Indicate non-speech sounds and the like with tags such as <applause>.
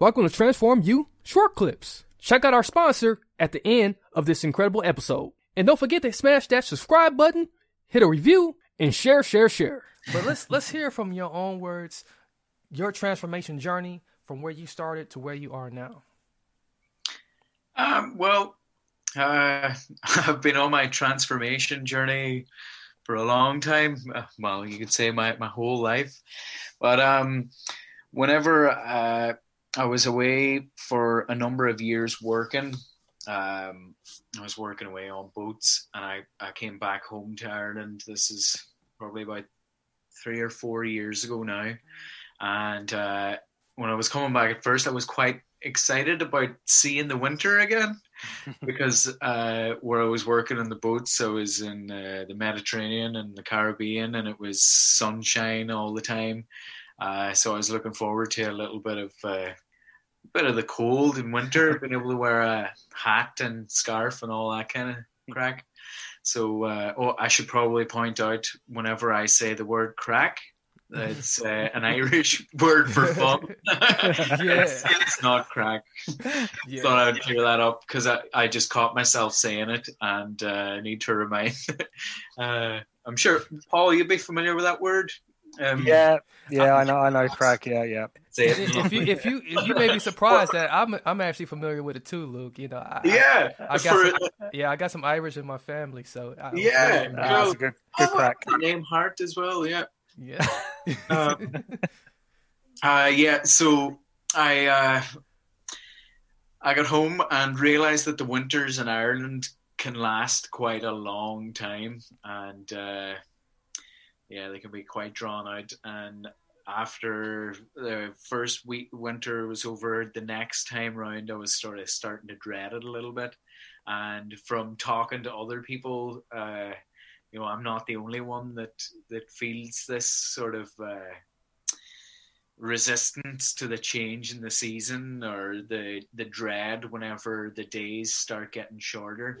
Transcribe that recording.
Welcome to Transform You Short Clips. Check out our sponsor at the end of this incredible episode. And don't forget to smash that subscribe button, hit a review, and share, share, share. But let's let's hear from your own words, your transformation journey from where you started to where you are now. Um, well, uh, <laughs> I've been on my transformation journey for a long time. Uh, Well, you could say my, my whole life. But um, whenever uh, I was away for a number of years working, um, I was working away on boats and I, I came back home to Ireland. This is probably about three or four years ago now. And uh, when I was coming back at first, I was quite excited about seeing the winter again <laughs> because uh, where I was working on the boats, I was in uh, the Mediterranean and the Caribbean, and it was sunshine all the time. Uh, so I was looking forward to a little bit of uh, bit of the cold in winter, <laughs> being able to wear a hat and scarf and all that kind of crack. So, uh, oh, I should probably point out whenever I say the word crack, it's uh, an <laughs> Irish word for fun. <laughs> it's, it's not crack. Yeah. Thought I would clear that up because I, I just caught myself saying it and uh, need to remind. uh, I'm sure, Paul, you'd be familiar with that word. Um, Yeah, yeah, I know, I know, crack. Yeah, yeah. If you if you if you may be surprised that I'm I'm actually familiar with it too, Luke. You know, I, Yeah, I, I got for- some, yeah, I got some Irish in my family, so I, Yeah, very familiar. Ah, that's a good, good Oh, crack. her name Hart as well. Yeah. yeah. <laughs> Um, Uh, yeah. So I uh, I got home and realized that the winters in Ireland can last quite a long time, and uh, yeah, they can be quite drawn out. And after the first week winter was over, the next time round, I was sort of starting to dread it a little bit. And from talking to other people, uh, you know, I'm not the only one that that feels this sort of. Uh, resistance to the change in the season or the the dread whenever the days start getting shorter.